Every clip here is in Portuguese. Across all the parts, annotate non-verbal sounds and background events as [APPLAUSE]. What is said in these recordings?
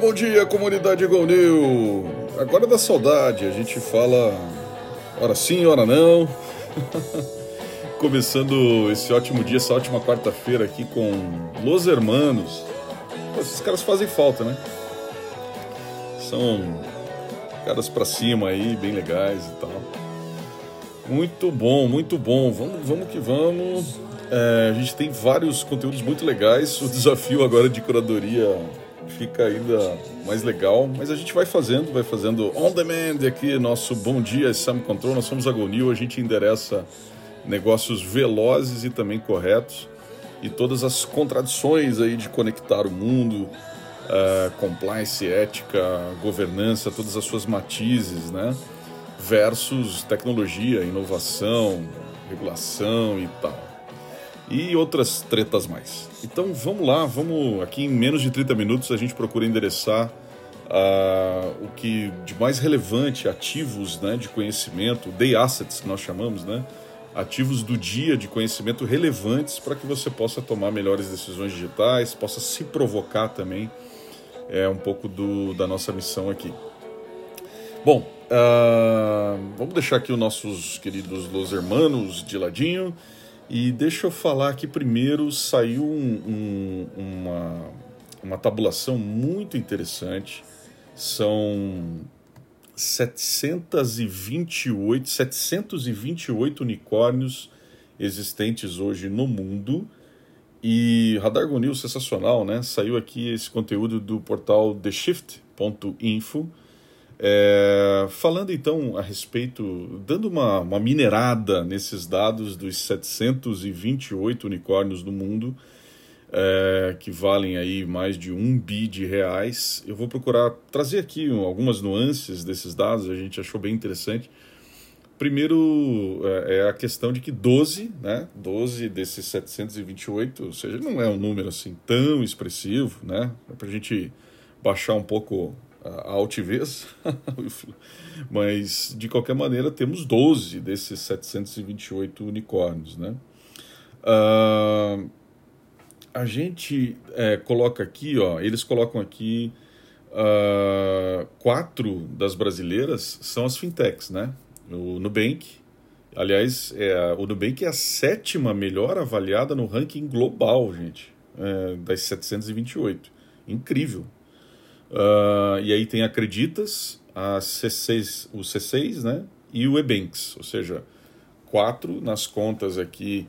Bom dia, comunidade Go New. Agora da saudade, a gente fala hora sim, hora não. [LAUGHS] Começando esse ótimo dia, essa ótima quarta-feira aqui com Los Hermanos. Pô, esses caras fazem falta, né? São caras pra cima aí, bem legais e tal. Muito bom, muito bom. Vamos, vamos que vamos. É, a gente tem vários conteúdos muito legais. O desafio agora de curadoria fica ainda mais legal, mas a gente vai fazendo, vai fazendo on demand aqui, nosso Bom Dia Sam Control. Nós somos a Gonil, a gente endereça negócios velozes e também corretos e todas as contradições aí de conectar o mundo, uh, compliance, ética, governança, todas as suas matizes, né? Versus tecnologia, inovação, regulação e tal e outras tretas mais. Então vamos lá, vamos aqui em menos de 30 minutos a gente procura endereçar uh, o que de mais relevante, ativos né, de conhecimento, day assets que nós chamamos, né? Ativos do dia de conhecimento relevantes para que você possa tomar melhores decisões digitais, possa se provocar também. É um pouco do, da nossa missão aqui. Bom, uh, vamos deixar aqui os nossos queridos Los Hermanos de ladinho. E deixa eu falar aqui primeiro, saiu um, um, uma, uma tabulação muito interessante. São 728, 728 unicórnios existentes hoje no mundo. E Radar Gonil, sensacional, né? Saiu aqui esse conteúdo do portal theshift.info é, falando então a respeito, dando uma, uma minerada nesses dados dos 728 unicórnios do mundo, é, que valem aí mais de um bi de reais, eu vou procurar trazer aqui algumas nuances desses dados, a gente achou bem interessante. Primeiro é, é a questão de que 12, né, 12 desses 728, ou seja, não é um número assim tão expressivo, né, é para a gente baixar um pouco a altivez, [LAUGHS] mas de qualquer maneira temos 12 desses 728 unicórnios. Né? Uh, a gente é, coloca aqui, ó, eles colocam aqui uh, quatro das brasileiras são as fintechs, né? O Nubank, aliás, é, o Nubank é a sétima melhor avaliada no ranking global, gente, é, das 728. Incrível, Uh, e aí tem Acreditas, a C6, o C6 né, e o Ebanks, ou seja, quatro nas contas aqui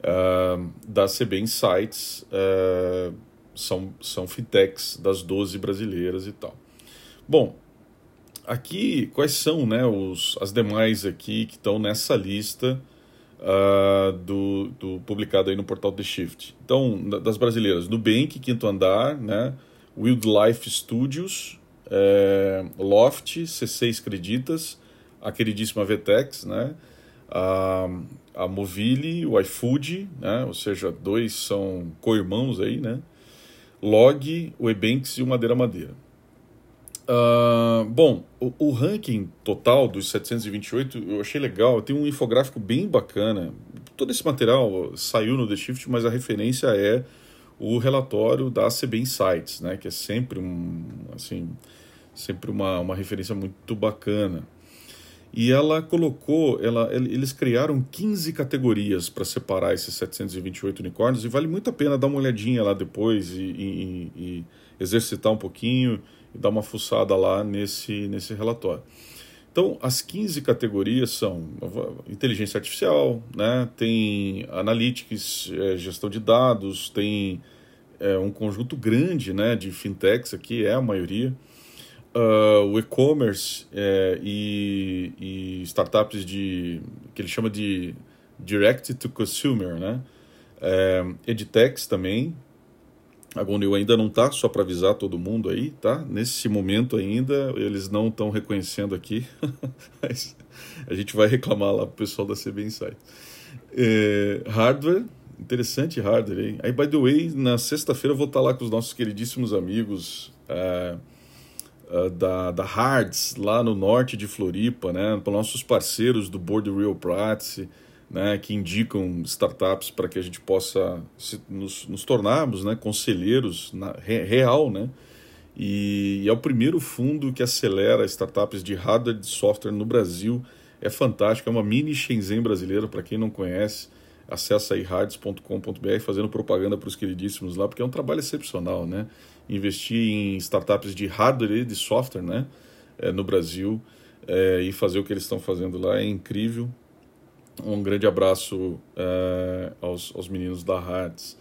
uh, da CB Insights uh, são, são fintechs das 12 brasileiras e tal. Bom, aqui quais são né, os, as demais aqui que estão nessa lista uh, do, do publicado aí no portal The Shift. Então, das brasileiras, Nubank, Quinto Andar, né, Wildlife Studios, é, Loft, C6 Creditas, a queridíssima Vetex, né? a, a Movile, o iFood, né? ou seja, dois são co-irmãos aí, né? Log, o Ebanks e o Madeira Madeira. Uh, bom, o, o, ranking total dos 728 eu achei legal, tem um infográfico bem bacana. Todo esse material saiu no The Shift, mas a referência é o relatório da ACB Insights, né, que é sempre um, assim, sempre uma, uma referência muito bacana. E ela colocou, ela, eles criaram 15 categorias para separar esses 728 unicórnios e vale muito a pena dar uma olhadinha lá depois e, e, e exercitar um pouquinho e dar uma fuçada lá nesse, nesse relatório. Então, as 15 categorias são inteligência artificial, né? tem analytics, é, gestão de dados, tem é, um conjunto grande né, de fintechs aqui, é a maioria. Uh, o e-commerce é, e, e, startups de que ele chama de direct to consumer, né? É, edtechs também, a Gonil ainda não está, só para avisar todo mundo aí, tá? Nesse momento ainda, eles não estão reconhecendo aqui, [LAUGHS] mas a gente vai reclamar lá para o pessoal da CB Insight. É, hardware, interessante hardware aí. Aí, by the way, na sexta-feira eu vou estar tá lá com os nossos queridíssimos amigos é, é, da, da Hards, lá no norte de Floripa, né? Para nossos parceiros do Board Real Practice, né, que indicam startups para que a gente possa se, nos, nos, tornarmos né, conselheiros na, re, real, né, e, e é o primeiro fundo que acelera startups de hardware e de software no Brasil. É fantástico, é uma mini Shenzhen brasileira, para quem não conhece. Acesse aí hards.com.br fazendo propaganda para os queridíssimos lá, porque é um trabalho excepcional, né? Investir em startups de hardware e de software, né? É, no Brasil é, e fazer o que eles estão fazendo lá é incrível. Um grande abraço é, aos, aos meninos da Hards.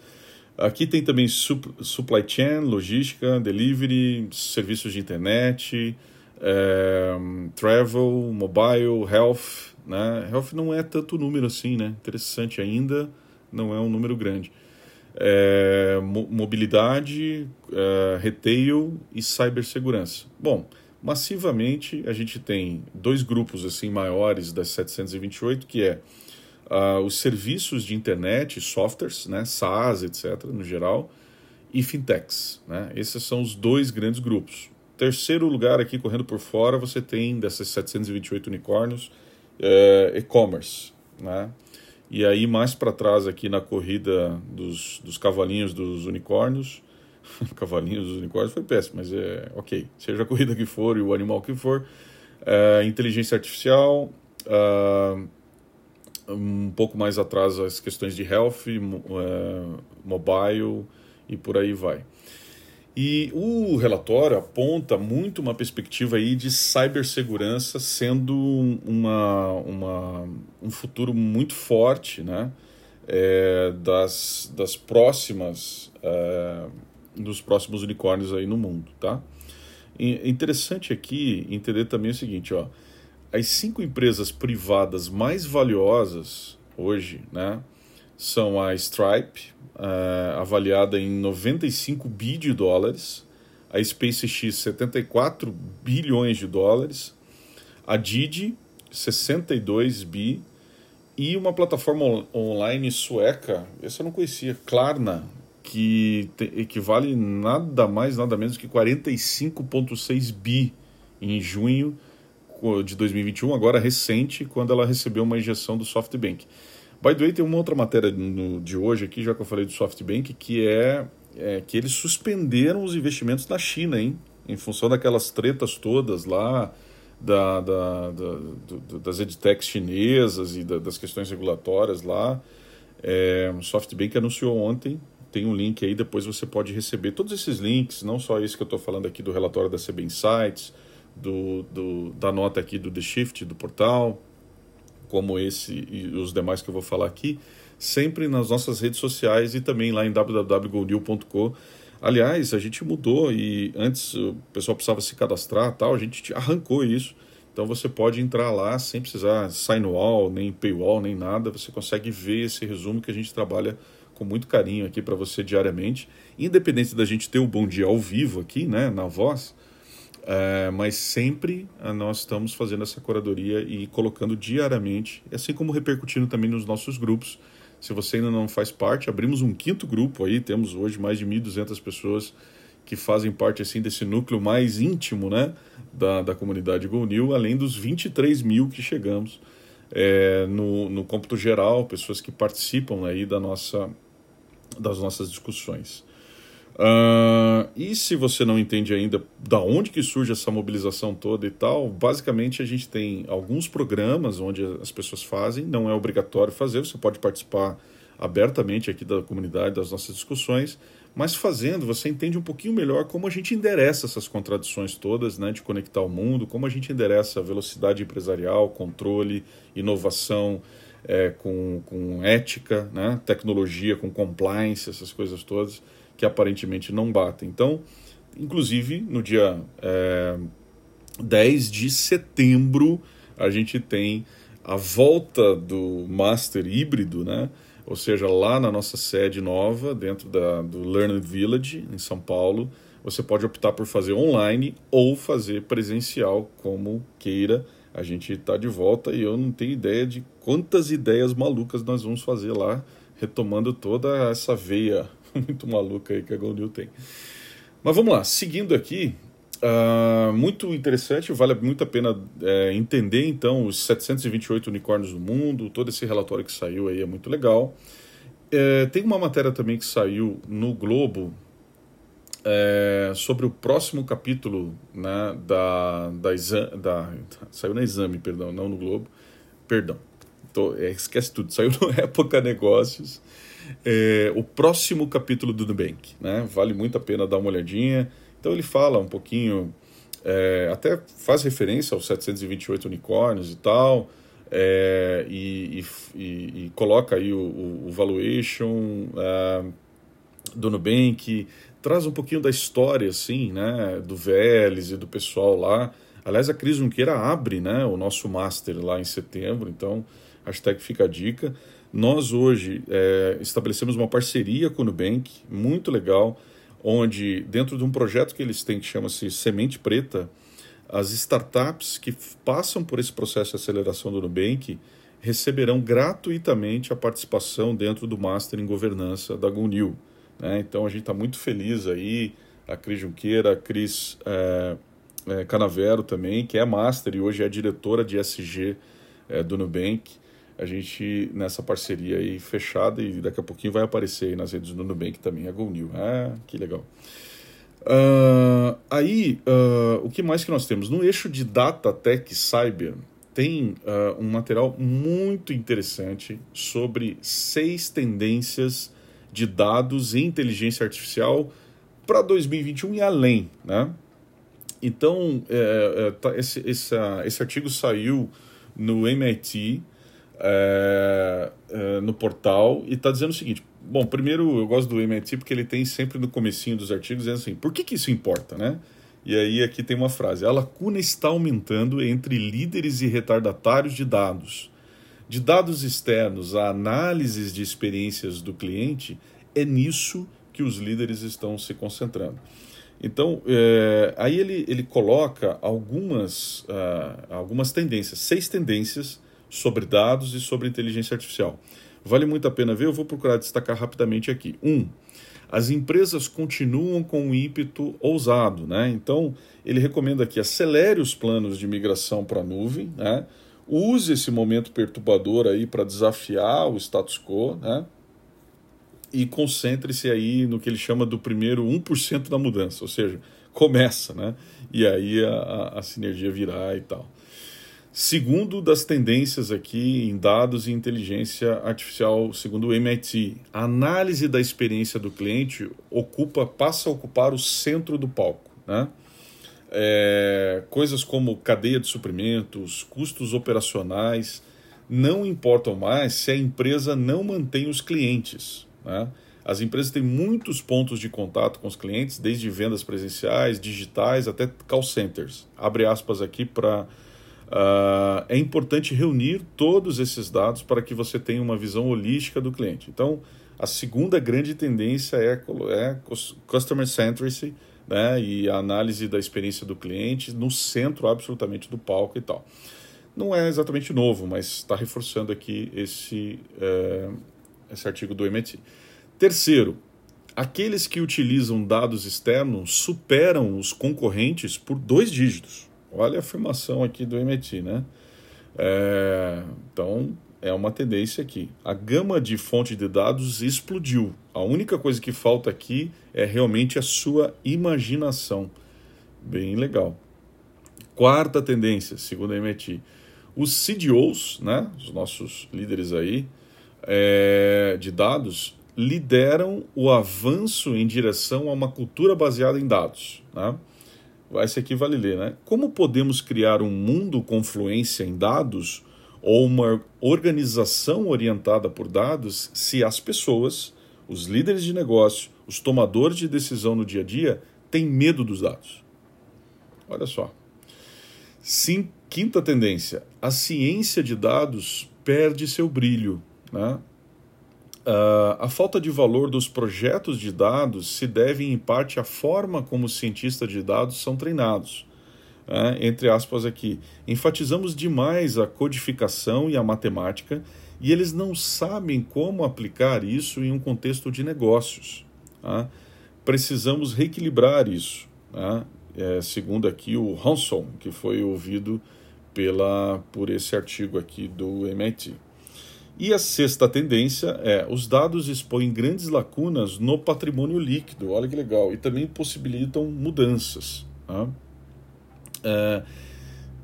Aqui tem também supply chain, logística, delivery, serviços de internet, é, travel, mobile, health. Né? Health não é tanto número assim, né? Interessante ainda, não é um número grande. É, mobilidade, é, retail e cibersegurança. Bom, massivamente a gente tem dois grupos assim maiores das 728, que é uh, os serviços de internet, softwares, né, SaaS, etc., no geral, e fintechs. Né? Esses são os dois grandes grupos. Terceiro lugar aqui, correndo por fora, você tem dessas 728 unicórnios, uh, e-commerce. Né? E aí, mais para trás, aqui na corrida dos, dos cavalinhos dos unicórnios, [LAUGHS] cavalinhos dos unicórnios foi péssimo, mas é ok. Seja a corrida que for e o animal que for, uh, inteligência artificial, uh, um pouco mais atrás as questões de health, uh, mobile e por aí vai. E o relatório aponta muito uma perspectiva aí de cibersegurança sendo uma, uma, um futuro muito forte né? É, das, das próximas dos próximos unicórnios aí no mundo. Tá? E, interessante aqui entender também o seguinte, ó, as cinco empresas privadas mais valiosas hoje né, são a Stripe, uh, avaliada em 95 bi de dólares, a SpaceX, 74 bilhões de dólares, a Didi, 62 bi, e uma plataforma online sueca, essa eu não conhecia, Klarna, que equivale nada mais, nada menos que 45,6 bi em junho de 2021, agora recente, quando ela recebeu uma injeção do SoftBank. By the way, tem uma outra matéria no, de hoje aqui, já que eu falei do SoftBank, que é, é que eles suspenderam os investimentos na China, hein? Em função daquelas tretas todas lá, da, da, da, das edtechs chinesas e da, das questões regulatórias lá. É, o SoftBank anunciou ontem, tem um link aí, depois você pode receber todos esses links, não só esse que eu estou falando aqui do relatório da CB Insights, do, do, da nota aqui do The Shift, do portal, como esse e os demais que eu vou falar aqui, sempre nas nossas redes sociais e também lá em www.goldeal.com. Aliás, a gente mudou e antes o pessoal precisava se cadastrar tal, a gente arrancou isso. Então você pode entrar lá sem precisar sign wall, nem paywall, nem nada. Você consegue ver esse resumo que a gente trabalha com muito carinho aqui para você diariamente. Independente da gente ter o bom dia ao vivo aqui, né, na voz, é, mas sempre eh, nós estamos fazendo essa curadoria e colocando diariamente, assim como repercutindo também nos nossos grupos. Se você ainda não faz parte, abrimos um quinto grupo aí, temos hoje mais de 1.200 pessoas que fazem parte assim desse núcleo mais íntimo né, da, da comunidade GoNew, além dos 23 mil que chegamos é, no, no cômputo geral, pessoas que participam aí da nossa, das nossas discussões. Uh, e se você não entende ainda da onde que surge essa mobilização toda e tal, basicamente a gente tem alguns programas onde as pessoas fazem, não é obrigatório fazer, você pode participar abertamente aqui da comunidade, das nossas discussões, mas fazendo você entende um pouquinho melhor como a gente endereça essas contradições todas, né, de conectar o mundo, como a gente endereça a velocidade empresarial, controle, inovação, é, com, com ética, né, tecnologia, com compliance, essas coisas todas que aparentemente não batem. Então, inclusive, no dia é, 10 de setembro, a gente tem a volta do Master híbrido, né? ou seja, lá na nossa sede nova, dentro da, do Learning Village, em São Paulo, você pode optar por fazer online ou fazer presencial, como queira. A gente está de volta e eu não tenho ideia de quantas ideias malucas nós vamos fazer lá, retomando toda essa veia [LAUGHS] muito maluca aí que a Gondil tem. Mas vamos lá, seguindo aqui, uh, muito interessante, vale muito a pena é, entender então os 728 unicórnios do mundo, todo esse relatório que saiu aí é muito legal. É, tem uma matéria também que saiu no Globo, é, sobre o próximo capítulo né, da, da, da, Saiu na exame, perdão, não no Globo. Perdão, tô, é, esquece tudo. Saiu no [LAUGHS] Época Negócios. É, o próximo capítulo do Nubank. Né? Vale muito a pena dar uma olhadinha. Então ele fala um pouquinho, é, até faz referência aos 728 unicórnios e tal. É, e, e, e, coloca aí o, o, valuation é, do Nubank, traz um pouquinho da história, assim, né, do Vélez e do pessoal lá. Aliás, a Cris Junqueira abre, né, o nosso Master lá em setembro, então, hashtag fica a dica. Nós hoje é, estabelecemos uma parceria com o Nubank, muito legal, onde dentro de um projeto que eles têm que chama-se Semente Preta, as startups que passam por esse processo de aceleração do Nubank receberão gratuitamente a participação dentro do Master em Governança da Gunil. Né? Então a gente está muito feliz aí, a Cris Junqueira, a Cris é, é, Canavero também, que é Master e hoje é diretora de SG é, do Nubank. A gente nessa parceria aí fechada e daqui a pouquinho vai aparecer aí nas redes do Nubank também, a GoNew. Ah, que legal. Uh, aí, uh, o que mais que nós temos? No eixo de Data Tech Cyber, tem uh, um material muito interessante sobre seis tendências de dados e inteligência artificial para 2021 e além, né? Então, é, é, tá, esse, esse, esse artigo saiu no MIT, é, é, no portal, e está dizendo o seguinte, bom, primeiro eu gosto do MIT porque ele tem sempre no comecinho dos artigos dizendo assim, por que, que isso importa, né? E aí aqui tem uma frase, a lacuna está aumentando entre líderes e retardatários de dados, de dados externos a análises de experiências do cliente, é nisso que os líderes estão se concentrando. Então, é, aí ele, ele coloca algumas, uh, algumas tendências, seis tendências sobre dados e sobre inteligência artificial. Vale muito a pena ver, eu vou procurar destacar rapidamente aqui. Um, as empresas continuam com um ímpeto ousado, né? Então, ele recomenda que acelere os planos de migração para a nuvem, né? Use esse momento perturbador aí para desafiar o status quo, né? E concentre-se aí no que ele chama do primeiro 1% da mudança, ou seja, começa, né? E aí a, a sinergia virá e tal. Segundo das tendências aqui em dados e inteligência artificial, segundo o MIT, a análise da experiência do cliente ocupa, passa a ocupar o centro do palco, né? É, coisas como cadeia de suprimentos, custos operacionais, não importam mais se a empresa não mantém os clientes. Né? As empresas têm muitos pontos de contato com os clientes, desde vendas presenciais, digitais, até call centers. Abre aspas aqui para. Uh, ah, é importante reunir todos esses dados para que você tenha uma visão holística do cliente. Então, a segunda grande tendência é, é customer centricity, né, e a análise da experiência do cliente no centro absolutamente do palco e tal. Não é exatamente novo, mas está reforçando aqui esse, é, esse artigo do MIT. Terceiro, aqueles que utilizam dados externos superam os concorrentes por dois dígitos. Olha a afirmação aqui do MIT, né? É, então, é uma tendência aqui. A gama de fonte de dados explodiu. A única coisa que falta aqui é realmente a sua imaginação. Bem legal. Quarta tendência, segundo a MIT, os CDOs, né, os nossos líderes aí é, de dados, lideram o avanço em direção a uma cultura baseada em dados. Né? Esse aqui vale ler, né? Como podemos criar um mundo com fluência em dados ou uma organização orientada por dados se as pessoas, os líderes de negócio, os tomadores de decisão no dia a dia têm medo dos dados. Olha só. Sim, quinta tendência: a ciência de dados perde seu brilho. Né? Uh, a falta de valor dos projetos de dados se deve, em parte, à forma como os cientistas de dados são treinados né, entre aspas aqui, enfatizamos demais a codificação e a matemática e eles não sabem como aplicar isso em um contexto de negócios. Tá? Precisamos reequilibrar isso, tá? é, segundo aqui o Hanson, que foi ouvido pela, por esse artigo aqui do MIT. E a sexta tendência é os dados expõem grandes lacunas no patrimônio líquido, olha que legal, e também possibilitam mudanças. Tá? É,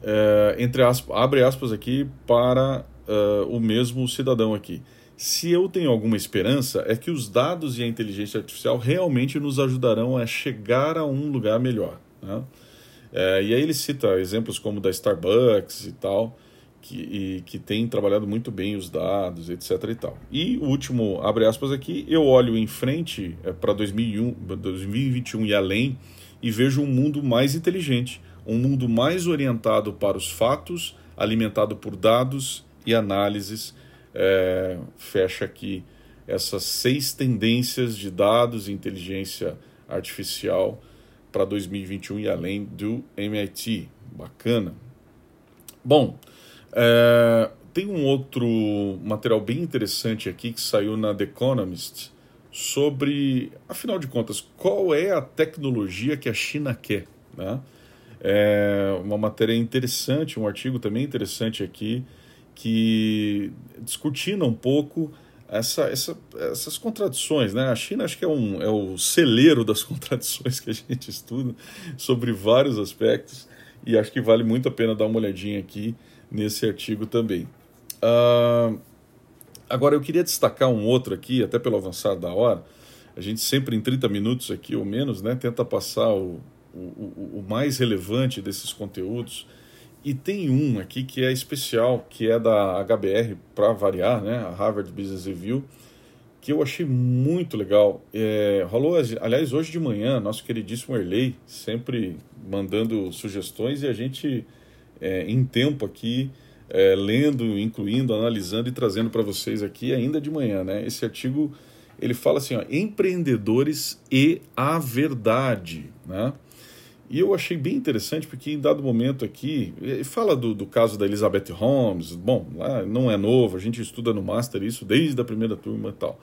é, entre aspas, abre aspas aqui para uh, o mesmo cidadão aqui. Se eu tenho alguma esperança, é que os dados e a inteligência artificial realmente nos ajudarão a chegar a um lugar melhor. Né? É, e aí ele cita exemplos como da Starbucks e tal, que, e, que tem trabalhado muito bem os dados, etc. e tal. E o último, abre aspas aqui, eu olho em frente é, para 2021 e além e vejo um mundo mais inteligente, um mundo mais orientado para os fatos, alimentado por dados e análises. É, fecha aqui essas seis tendências de dados e inteligência artificial para 2021 e além do MIT. Bacana. Bom, é, tem um outro material bem interessante aqui que saiu na The Economist sobre, afinal de contas, qual é a tecnologia que a China quer. Né? É uma matéria interessante, um artigo também interessante aqui, que discutindo um pouco essa, essa, essas contradições. Né? A China acho que é, um, é o celeiro das [LAUGHS] contradições que a gente estuda sobre vários aspectos e acho que vale muito a pena dar uma olhadinha aqui nesse artigo também. Uh, agora, eu queria destacar um outro aqui, até pelo avançar da hora. A gente sempre em 30 minutos aqui ou menos né, tenta passar o, o, o mais relevante desses conteúdos. E tem um aqui que é especial, que é da HBR, para variar, né, a Harvard Business Review, que eu achei muito legal. É, rolou, aliás, hoje de manhã, nosso queridíssimo Erley, sempre mandando sugestões e a gente é, em tempo aqui, é, lendo, incluindo, analisando e trazendo para vocês aqui ainda de manhã. Né? Esse artigo ele fala assim: ó, empreendedores e a verdade. Né? E eu achei bem interessante porque em dado momento aqui, fala do, do caso da Elizabeth Holmes, bom, lá não é novo, a gente estuda no Master isso desde a primeira turma e tal.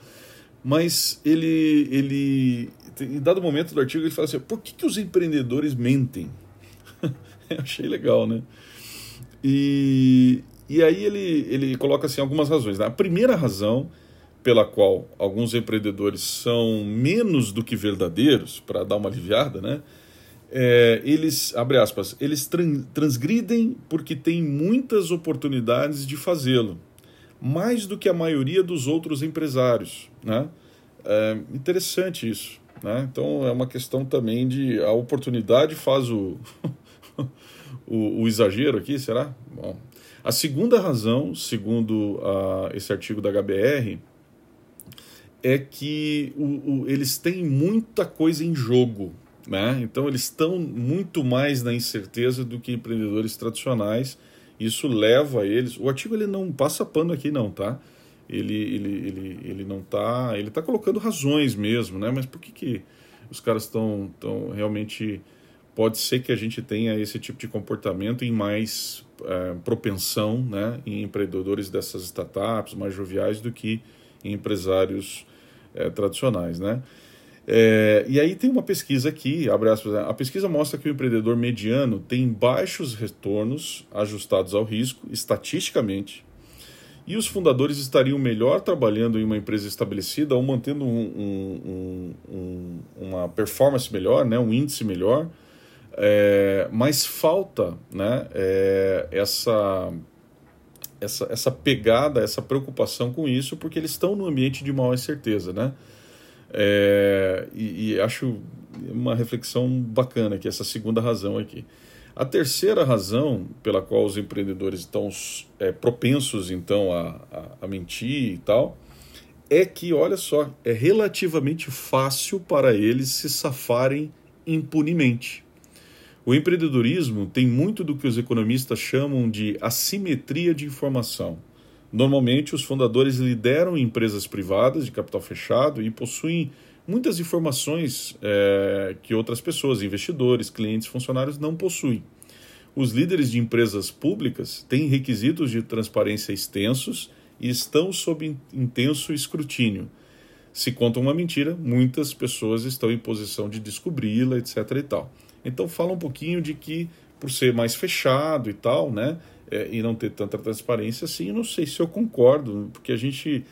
Mas ele, ele em dado momento do artigo, ele fala assim: por que, que os empreendedores mentem? [LAUGHS] achei legal, né? E, e aí ele, ele coloca assim algumas razões. Né? A primeira razão pela qual alguns empreendedores são menos do que verdadeiros, para dar uma aliviada, né? É, eles, abre aspas, eles transgridem porque têm muitas oportunidades de fazê-lo, mais do que a maioria dos outros empresários, né? É interessante isso, né? Então é uma questão também de a oportunidade faz o [LAUGHS] o, o exagero aqui, será? Bom, a segunda razão, segundo uh, esse artigo da HBR, é que o, o, eles têm muita coisa em jogo. Né? Então, eles estão muito mais na incerteza do que empreendedores tradicionais. Isso leva eles. O artigo ele não passa pano aqui, não, tá? Ele, ele, ele, ele não tá. Ele está colocando razões mesmo, né? Mas por que, que os caras estão tão realmente pode ser que a gente tenha esse tipo de comportamento em mais é, propensão né, em empreendedores dessas startups mais joviais do que em empresários é, tradicionais. Né? É, e aí tem uma pesquisa aqui, abre aspas, a pesquisa mostra que o empreendedor mediano tem baixos retornos ajustados ao risco, estatisticamente, e os fundadores estariam melhor trabalhando em uma empresa estabelecida ou mantendo um, um, um, uma performance melhor, né, um índice melhor, é, mas falta né, é, essa, essa, essa pegada, essa preocupação com isso, porque eles estão no ambiente de maior incerteza. Né? É, e, e, acho uma reflexão bacana aqui, essa segunda razão aqui. A terceira razão pela qual os empreendedores estão é, propensos então a, a, a mentir e tal é que, olha só, é relativamente fácil para eles se safarem impunemente. O empreendedorismo tem muito do que os economistas chamam de assimetria de informação. Normalmente, os fundadores lideram empresas privadas de capital fechado e possuem muitas informações é, que outras pessoas, investidores, clientes, funcionários, não possuem. Os líderes de empresas públicas têm requisitos de transparência extensos e estão sob intenso escrutínio. Se contam uma mentira, muitas pessoas estão em posição de descobri-la, etc. e tal. Então fala um pouquinho de que, por ser mais fechado e tal, né, é, e não ter tanta transparência assim, eu não sei se eu concordo, porque a gente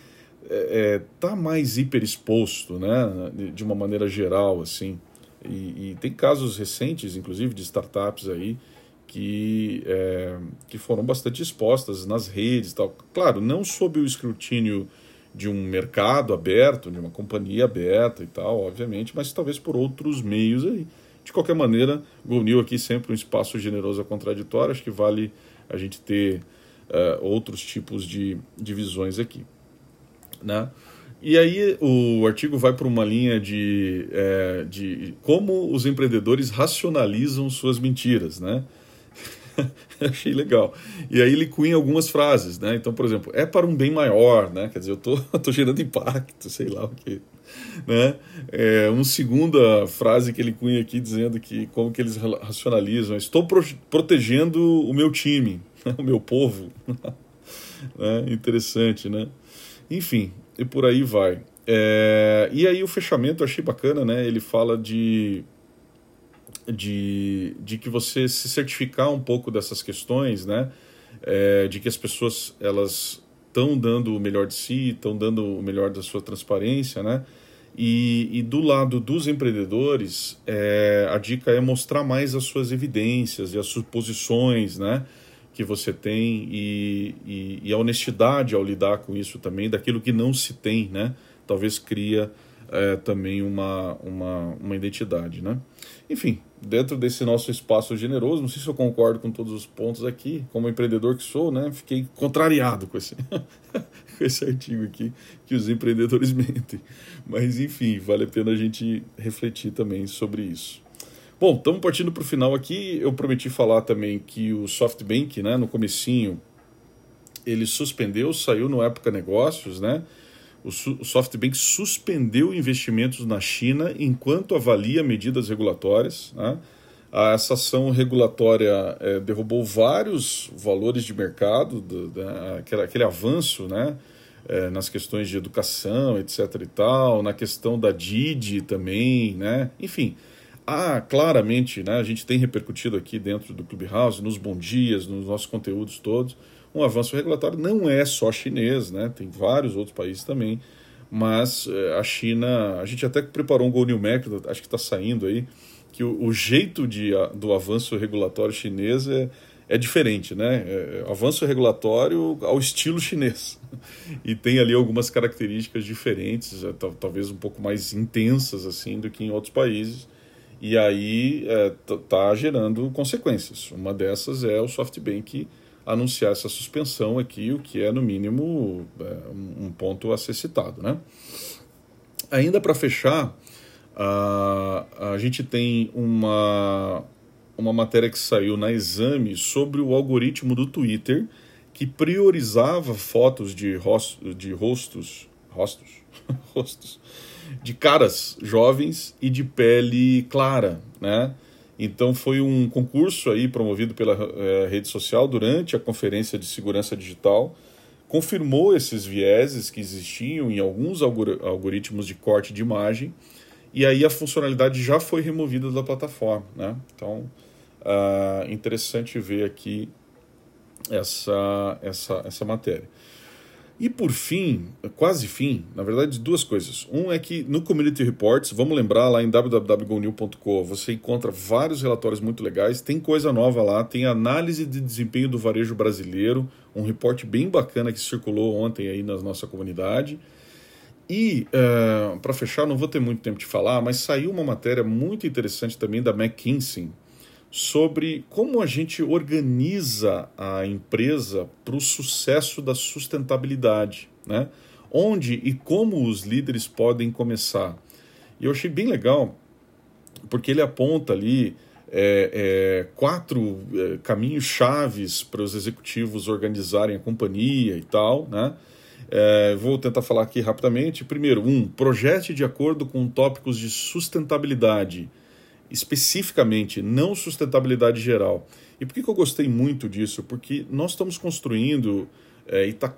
está é, é tá mais hiperexposto, né, de uma maneira geral, assim. E, e, tem casos recentes, inclusive, de startups aí que, é, que foram bastante expostas nas redes tal. Claro, não sob o escrutínio de um mercado aberto, de uma companhia aberta e tal, obviamente, mas talvez por outros meios aí. De qualquer maneira, Go aqui sempre um espaço generoso a contraditório, acho que vale a gente ter uh, outros tipos de, de visões aqui. Né? E aí o artigo vai para uma linha de, é, de como os empreendedores racionalizam suas mentiras, né? [LAUGHS] Achei legal. E aí ele cunha algumas frases, né? Então, por exemplo, é para um bem maior, né? Quer dizer, eu tô, [LAUGHS] tô gerando impacto, sei lá o que. [LAUGHS] Né? É, uma segunda frase que ele cunha aqui dizendo que como que eles racionalizam, estou pro, protegendo o meu time, [LAUGHS] o meu povo. [LAUGHS] né? Interessante, né? Enfim, e por aí vai. É, e aí o fechamento eu achei bacana, né? Ele fala de, de, de que você se certificar um pouco dessas questões, né? É, de que as pessoas elas estão dando o melhor de si, estão dando o melhor da sua transparência, né? E, e do lado dos empreendedores, é, a dica é mostrar mais as suas evidências e as suposições, né? que você tem e, e, e, a honestidade ao lidar com isso também, daquilo que não se tem, né? Talvez cria é, também uma, uma, uma identidade, né? Enfim, dentro desse nosso espaço generoso, não sei se eu concordo com todos os pontos aqui, como empreendedor que sou, né? Fiquei contrariado com esse, [LAUGHS] com esse artigo aqui, que os empreendedores [LAUGHS] mentem. Mas, enfim, vale a pena a gente refletir também sobre isso. Bom, estamos partindo para o final aqui. Eu prometi falar também que o SoftBank, né, no comecinho, ele suspendeu, saiu no Época Negócios, né? O, SoftBank suspendeu investimentos na China enquanto avalia medidas regulatórias. Né? Essa ação regulatória é, derrubou vários valores de mercado, do, da, aquele, aquele avanço, né? É, nas questões de educação, etc. e tal, na questão da Didi também, né? Enfim, há claramente, né, a gente tem repercutido aqui dentro do Clubhouse, nos bom dias, nos nossos conteúdos todos, um avanço regulatório não é só chinês, né, tem vários outros países também, mas eh, a China, a gente até preparou um Go New Mac, acho que está saindo aí, que o, o jeito de, do avanço regulatório chinês é, é diferente, né? É, é avanço regulatório ao estilo chinês. [LAUGHS] E tem ali algumas características diferentes, é, talvez um pouco mais intensas assim do que em outros países e aí é, tá gerando consequências. Uma dessas é o SoftBank anunciar essa suspensão aqui, o que é no mínimo é, um ponto a ser citado, né? Ainda para fechar, a, a gente tem uma, uma matéria que saiu na Exame sobre o algoritmo do Twitter que priorizava fotos de, de rostos, rostos, [LAUGHS] rostos de caras jovens e de pele clara, né? Então foi um concurso aí promovido pela é, rede social durante a conferência de segurança digital, confirmou esses vieses que existiam em alguns algoritmos de corte de imagem e aí a funcionalidade já foi removida da plataforma, né? Então uh, interessante ver aqui essa essa essa matéria. E por fim, quase fim, na verdade, duas coisas. Um é que no Community Reports, vamos lembrar lá em www.gonew.com, você encontra vários relatórios muito legais, tem coisa nova lá, tem análise de desempenho do varejo brasileiro, um reporte bem bacana que circulou ontem aí na nossa comunidade. E, uh, eh, para fechar, não vou ter muito tempo de falar, mas saiu uma matéria muito interessante também da McKinsey, sobre como a gente organiza a empresa para o sucesso da sustentabilidade, né? Onde e como os líderes podem começar. E eu achei bem legal, porque ele aponta ali é, é, quatro é, caminhos chaves para os executivos organizarem a companhia e tal, né? É, vou tentar falar aqui rapidamente. Primeiro, um, projete de acordo com tópicos de sustentabilidade especificamente, não sustentabilidade geral. E por que, que eu gostei muito disso? Porque nós estamos construindo, é, e está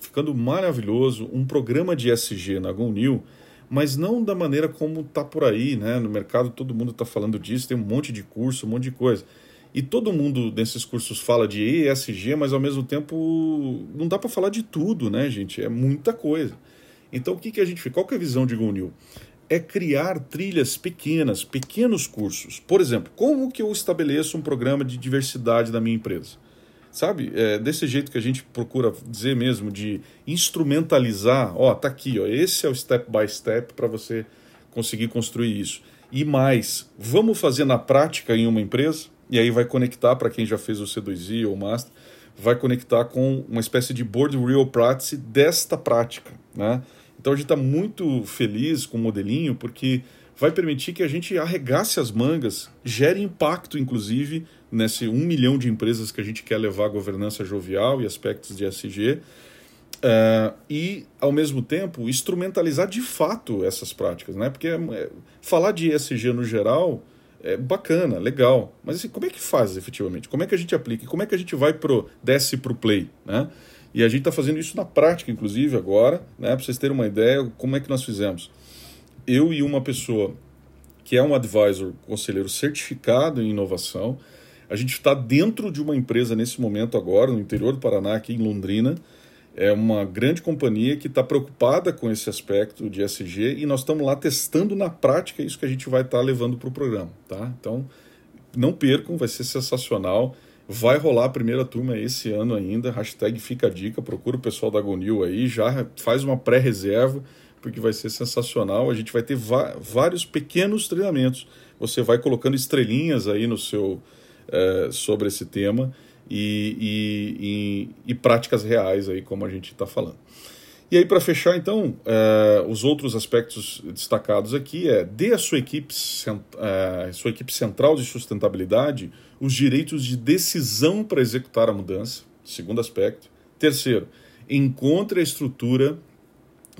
ficando maravilhoso, um programa de SG na GoNew, mas não da maneira como está por aí, né? No mercado todo mundo está falando disso, tem um monte de curso, um monte de coisa. E todo mundo nesses cursos fala de ESG, mas ao mesmo tempo não dá para falar de tudo, né, gente? É muita coisa. Então o que, que a gente fez? Qual que é a visão de GoNew? É criar trilhas pequenas, pequenos cursos. Por exemplo, como que eu estabeleço um programa de diversidade da minha empresa? Sabe? É desse jeito que a gente procura dizer mesmo, de instrumentalizar. Ó, tá aqui, ó, esse é o step by step para você conseguir construir isso. E mais, vamos fazer na prática em uma empresa? E aí vai conectar para quem já fez o C2I ou o Master, vai conectar com uma espécie de board real practice desta prática, né? Então a gente está muito feliz com o modelinho porque vai permitir que a gente arregace as mangas, gere impacto, inclusive, nesse um milhão de empresas que a gente quer levar a governança jovial e aspectos de SG, uh, eh, e, ao mesmo tempo, instrumentalizar de fato essas práticas. Né? Porque é, falar de ESG no geral é bacana, legal, mas assim, como é que faz efetivamente? Como é que a gente aplica? Como é que a gente vai pro desce para o play? Né? E a gente está fazendo isso na prática, inclusive, agora, né, para vocês terem uma ideia como é que nós fizemos. Eu e uma pessoa que é um advisor, conselheiro certificado em inovação, a gente está dentro de uma empresa nesse momento agora, no interior do Paraná, aqui em Londrina. É uma grande companhia que está preocupada com esse aspecto de SG e nós estamos lá testando na prática isso que a gente vai estar tá levando para o programa. Tá? Então, não percam, vai ser sensacional. Vai rolar a primeira turma esse ano ainda. Hashtag fica a dica, procura o pessoal da Gonil aí, já faz uma pré-reserva, porque vai ser sensacional. A gente vai ter vários pequenos treinamentos. Você vai colocando estrelinhas aí no seu é, sobre esse tema e, e, e, e, práticas reais aí, como a gente está falando. E aí, para fechar, então, é, os outros aspectos destacados aqui é dê à sua equipe, é, sua equipe central de sustentabilidade os direitos de decisão para executar a mudança, segundo aspecto. Terceiro, encontre a estrutura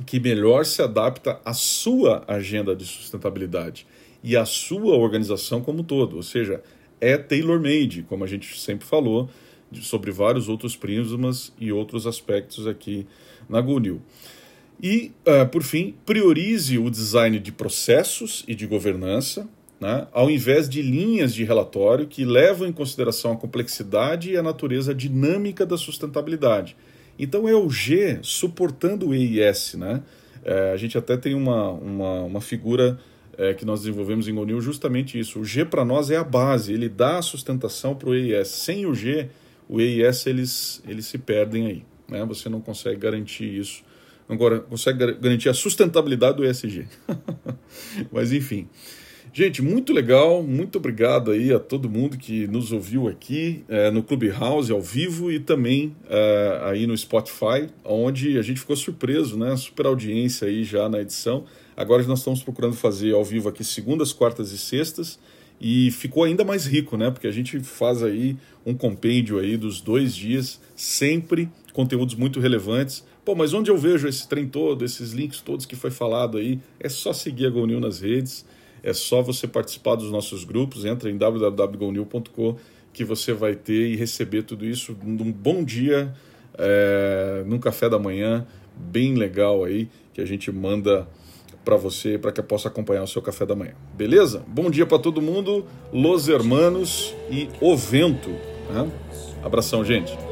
que melhor se adapta à sua agenda de sustentabilidade e à sua organização como um todo, ou seja, é tailor-made, como a gente sempre falou, sobre vários outros prismas e outros aspectos aqui na GoNew. E, uh, por fim, priorize o design de processos e de governança, né, ao invés de linhas de relatório que levam em consideração a complexidade e a natureza dinâmica da sustentabilidade. Então é o G suportando o EIS. Né? É, a gente até tem uma, uma, uma figura é, que nós desenvolvemos em GoNew justamente isso. O G para nós é a base, ele dá a sustentação para o EIS. Sem o G, o EIS eles, eles se perdem aí. Né? Você não consegue garantir isso, não consegue garantir a sustentabilidade do ESG. [LAUGHS] Mas enfim. Gente, muito legal, muito obrigado aí a todo mundo que nos ouviu aqui é, no Clubhouse ao vivo e também é, aí no Spotify, onde a gente ficou surpreso, né? Super audiência aí já na edição. Agora nós estamos procurando fazer ao vivo aqui segundas, quartas e sextas e ficou ainda mais rico, né? Porque a gente faz aí um compêndio aí dos dois dias, sempre conteúdos muito relevantes. Pô, mas onde eu vejo esse trem todo, esses links todos que foi falado aí? É só seguir a GoNew nas redes, é só você participar dos nossos grupos, entra em www.gonil.com que você vai ter e receber tudo isso num bom dia, é, num café da manhã, bem legal aí, que a gente manda para você, para que possa acompanhar o seu café da manhã. Beleza? Bom dia para todo mundo, Los Hermanos e O Vento. Né? Abração, gente.